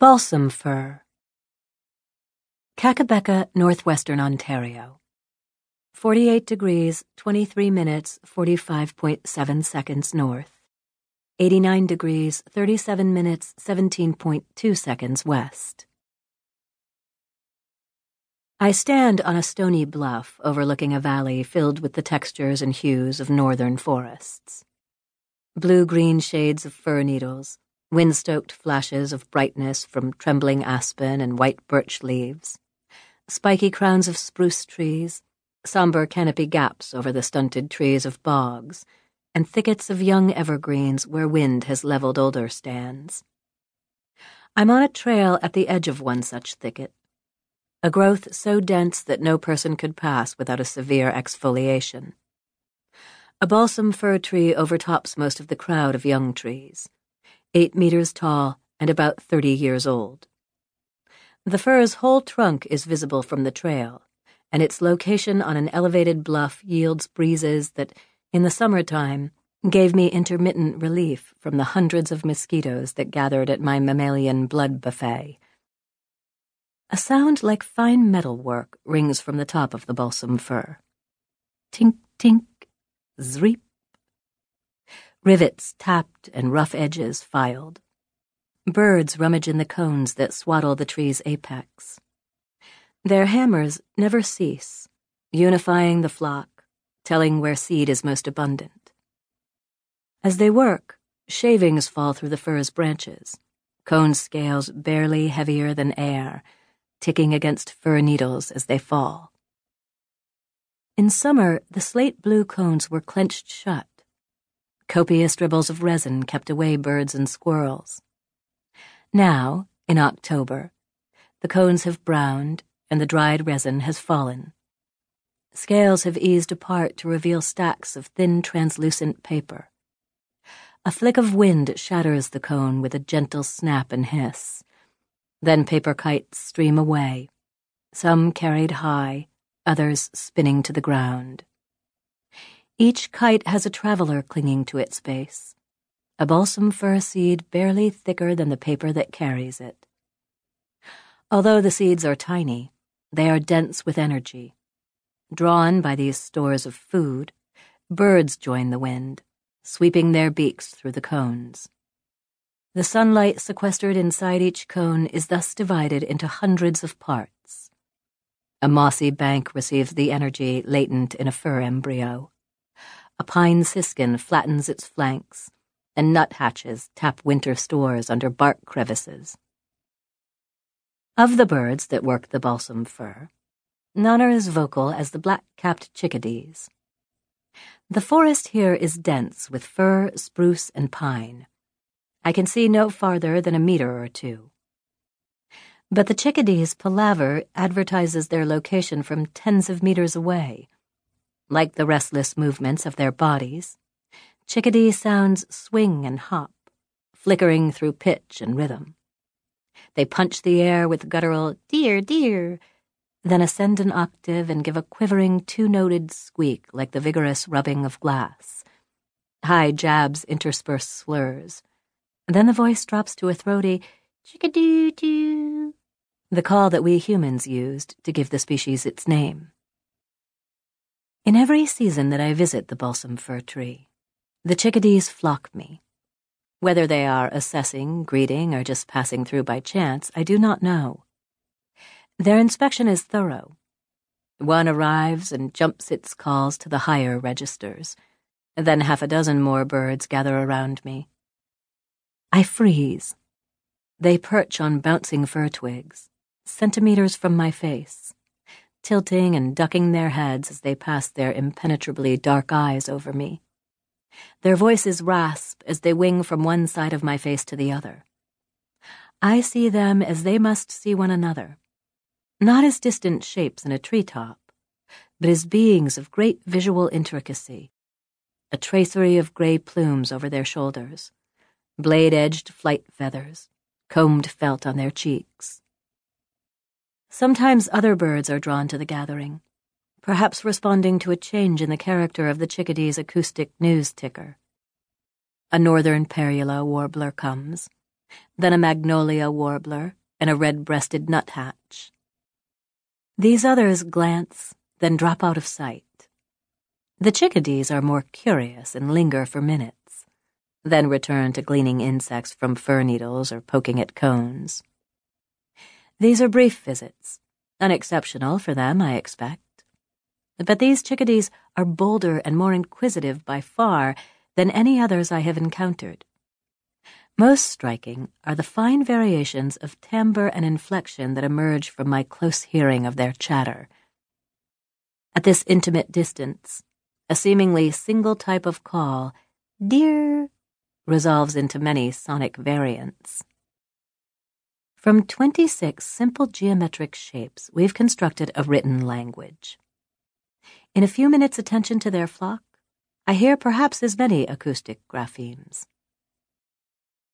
Balsam fir. Kakabeka, northwestern Ontario. 48 degrees, 23 minutes, 45.7 seconds north. 89 degrees, 37 minutes, 17.2 seconds west. I stand on a stony bluff overlooking a valley filled with the textures and hues of northern forests. Blue green shades of fir needles, wind stoked flashes of brightness from trembling aspen and white birch leaves, spiky crowns of spruce trees, somber canopy gaps over the stunted trees of bogs, and thickets of young evergreens where wind has leveled older stands. I'm on a trail at the edge of one such thicket, a growth so dense that no person could pass without a severe exfoliation. A balsam fir tree overtops most of the crowd of young trees eight meters tall and about 30 years old. The fir's whole trunk is visible from the trail, and its location on an elevated bluff yields breezes that, in the summertime, gave me intermittent relief from the hundreds of mosquitoes that gathered at my mammalian blood buffet. A sound like fine metal work rings from the top of the balsam fir. Tink, tink, zreep, rivets tapped and rough edges filed. Birds rummage in the cones that swaddle the tree's apex. Their hammers never cease, unifying the flock, telling where seed is most abundant. As they work, shavings fall through the fir's branches, cone scales barely heavier than air, ticking against fir needles as they fall. In summer, the slate blue cones were clenched shut, Copious dribbles of resin kept away birds and squirrels. Now, in October, the cones have browned and the dried resin has fallen. Scales have eased apart to reveal stacks of thin, translucent paper. A flick of wind shatters the cone with a gentle snap and hiss. Then paper kites stream away, some carried high, others spinning to the ground. Each kite has a traveler clinging to its base, a balsam fir seed barely thicker than the paper that carries it. Although the seeds are tiny, they are dense with energy. Drawn by these stores of food, birds join the wind, sweeping their beaks through the cones. The sunlight sequestered inside each cone is thus divided into hundreds of parts. A mossy bank receives the energy latent in a fir embryo. A pine siskin flattens its flanks, and nuthatches tap winter stores under bark crevices. Of the birds that work the balsam fir, none are as vocal as the black-capped chickadees. The forest here is dense with fir, spruce, and pine. I can see no farther than a meter or two. But the chickadees' palaver advertises their location from tens of meters away like the restless movements of their bodies, chickadee sounds swing and hop, flickering through pitch and rhythm. They punch the air with guttural dear, dear, then ascend an octave and give a quivering two-noted squeak like the vigorous rubbing of glass. High jabs intersperse slurs. Then the voice drops to a throaty chickadoo-doo, the call that we humans used to give the species its name. In every season that I visit the balsam fir tree, the chickadees flock me. Whether they are assessing, greeting, or just passing through by chance, I do not know. Their inspection is thorough. One arrives and jumps its calls to the higher registers. Then half a dozen more birds gather around me. I freeze. They perch on bouncing fir twigs, centimeters from my face tilting and ducking their heads as they pass their impenetrably dark eyes over me. Their voices rasp as they wing from one side of my face to the other. I see them as they must see one another, not as distant shapes in a treetop, but as beings of great visual intricacy, a tracery of gray plumes over their shoulders, blade-edged flight feathers, combed felt on their cheeks. Sometimes other birds are drawn to the gathering, perhaps responding to a change in the character of the chickadee's acoustic news ticker. A northern parula warbler comes, then a magnolia warbler, and a red breasted nuthatch. These others glance, then drop out of sight. The chickadees are more curious and linger for minutes, then return to gleaning insects from fir needles or poking at cones. These are brief visits, unexceptional for them, I expect. But these chickadees are bolder and more inquisitive by far than any others I have encountered. Most striking are the fine variations of timbre and inflection that emerge from my close hearing of their chatter. At this intimate distance, a seemingly single type of call, dear, resolves into many sonic variants. From 26 simple geometric shapes, we've constructed a written language. In a few minutes' attention to their flock, I hear perhaps as many acoustic graphemes.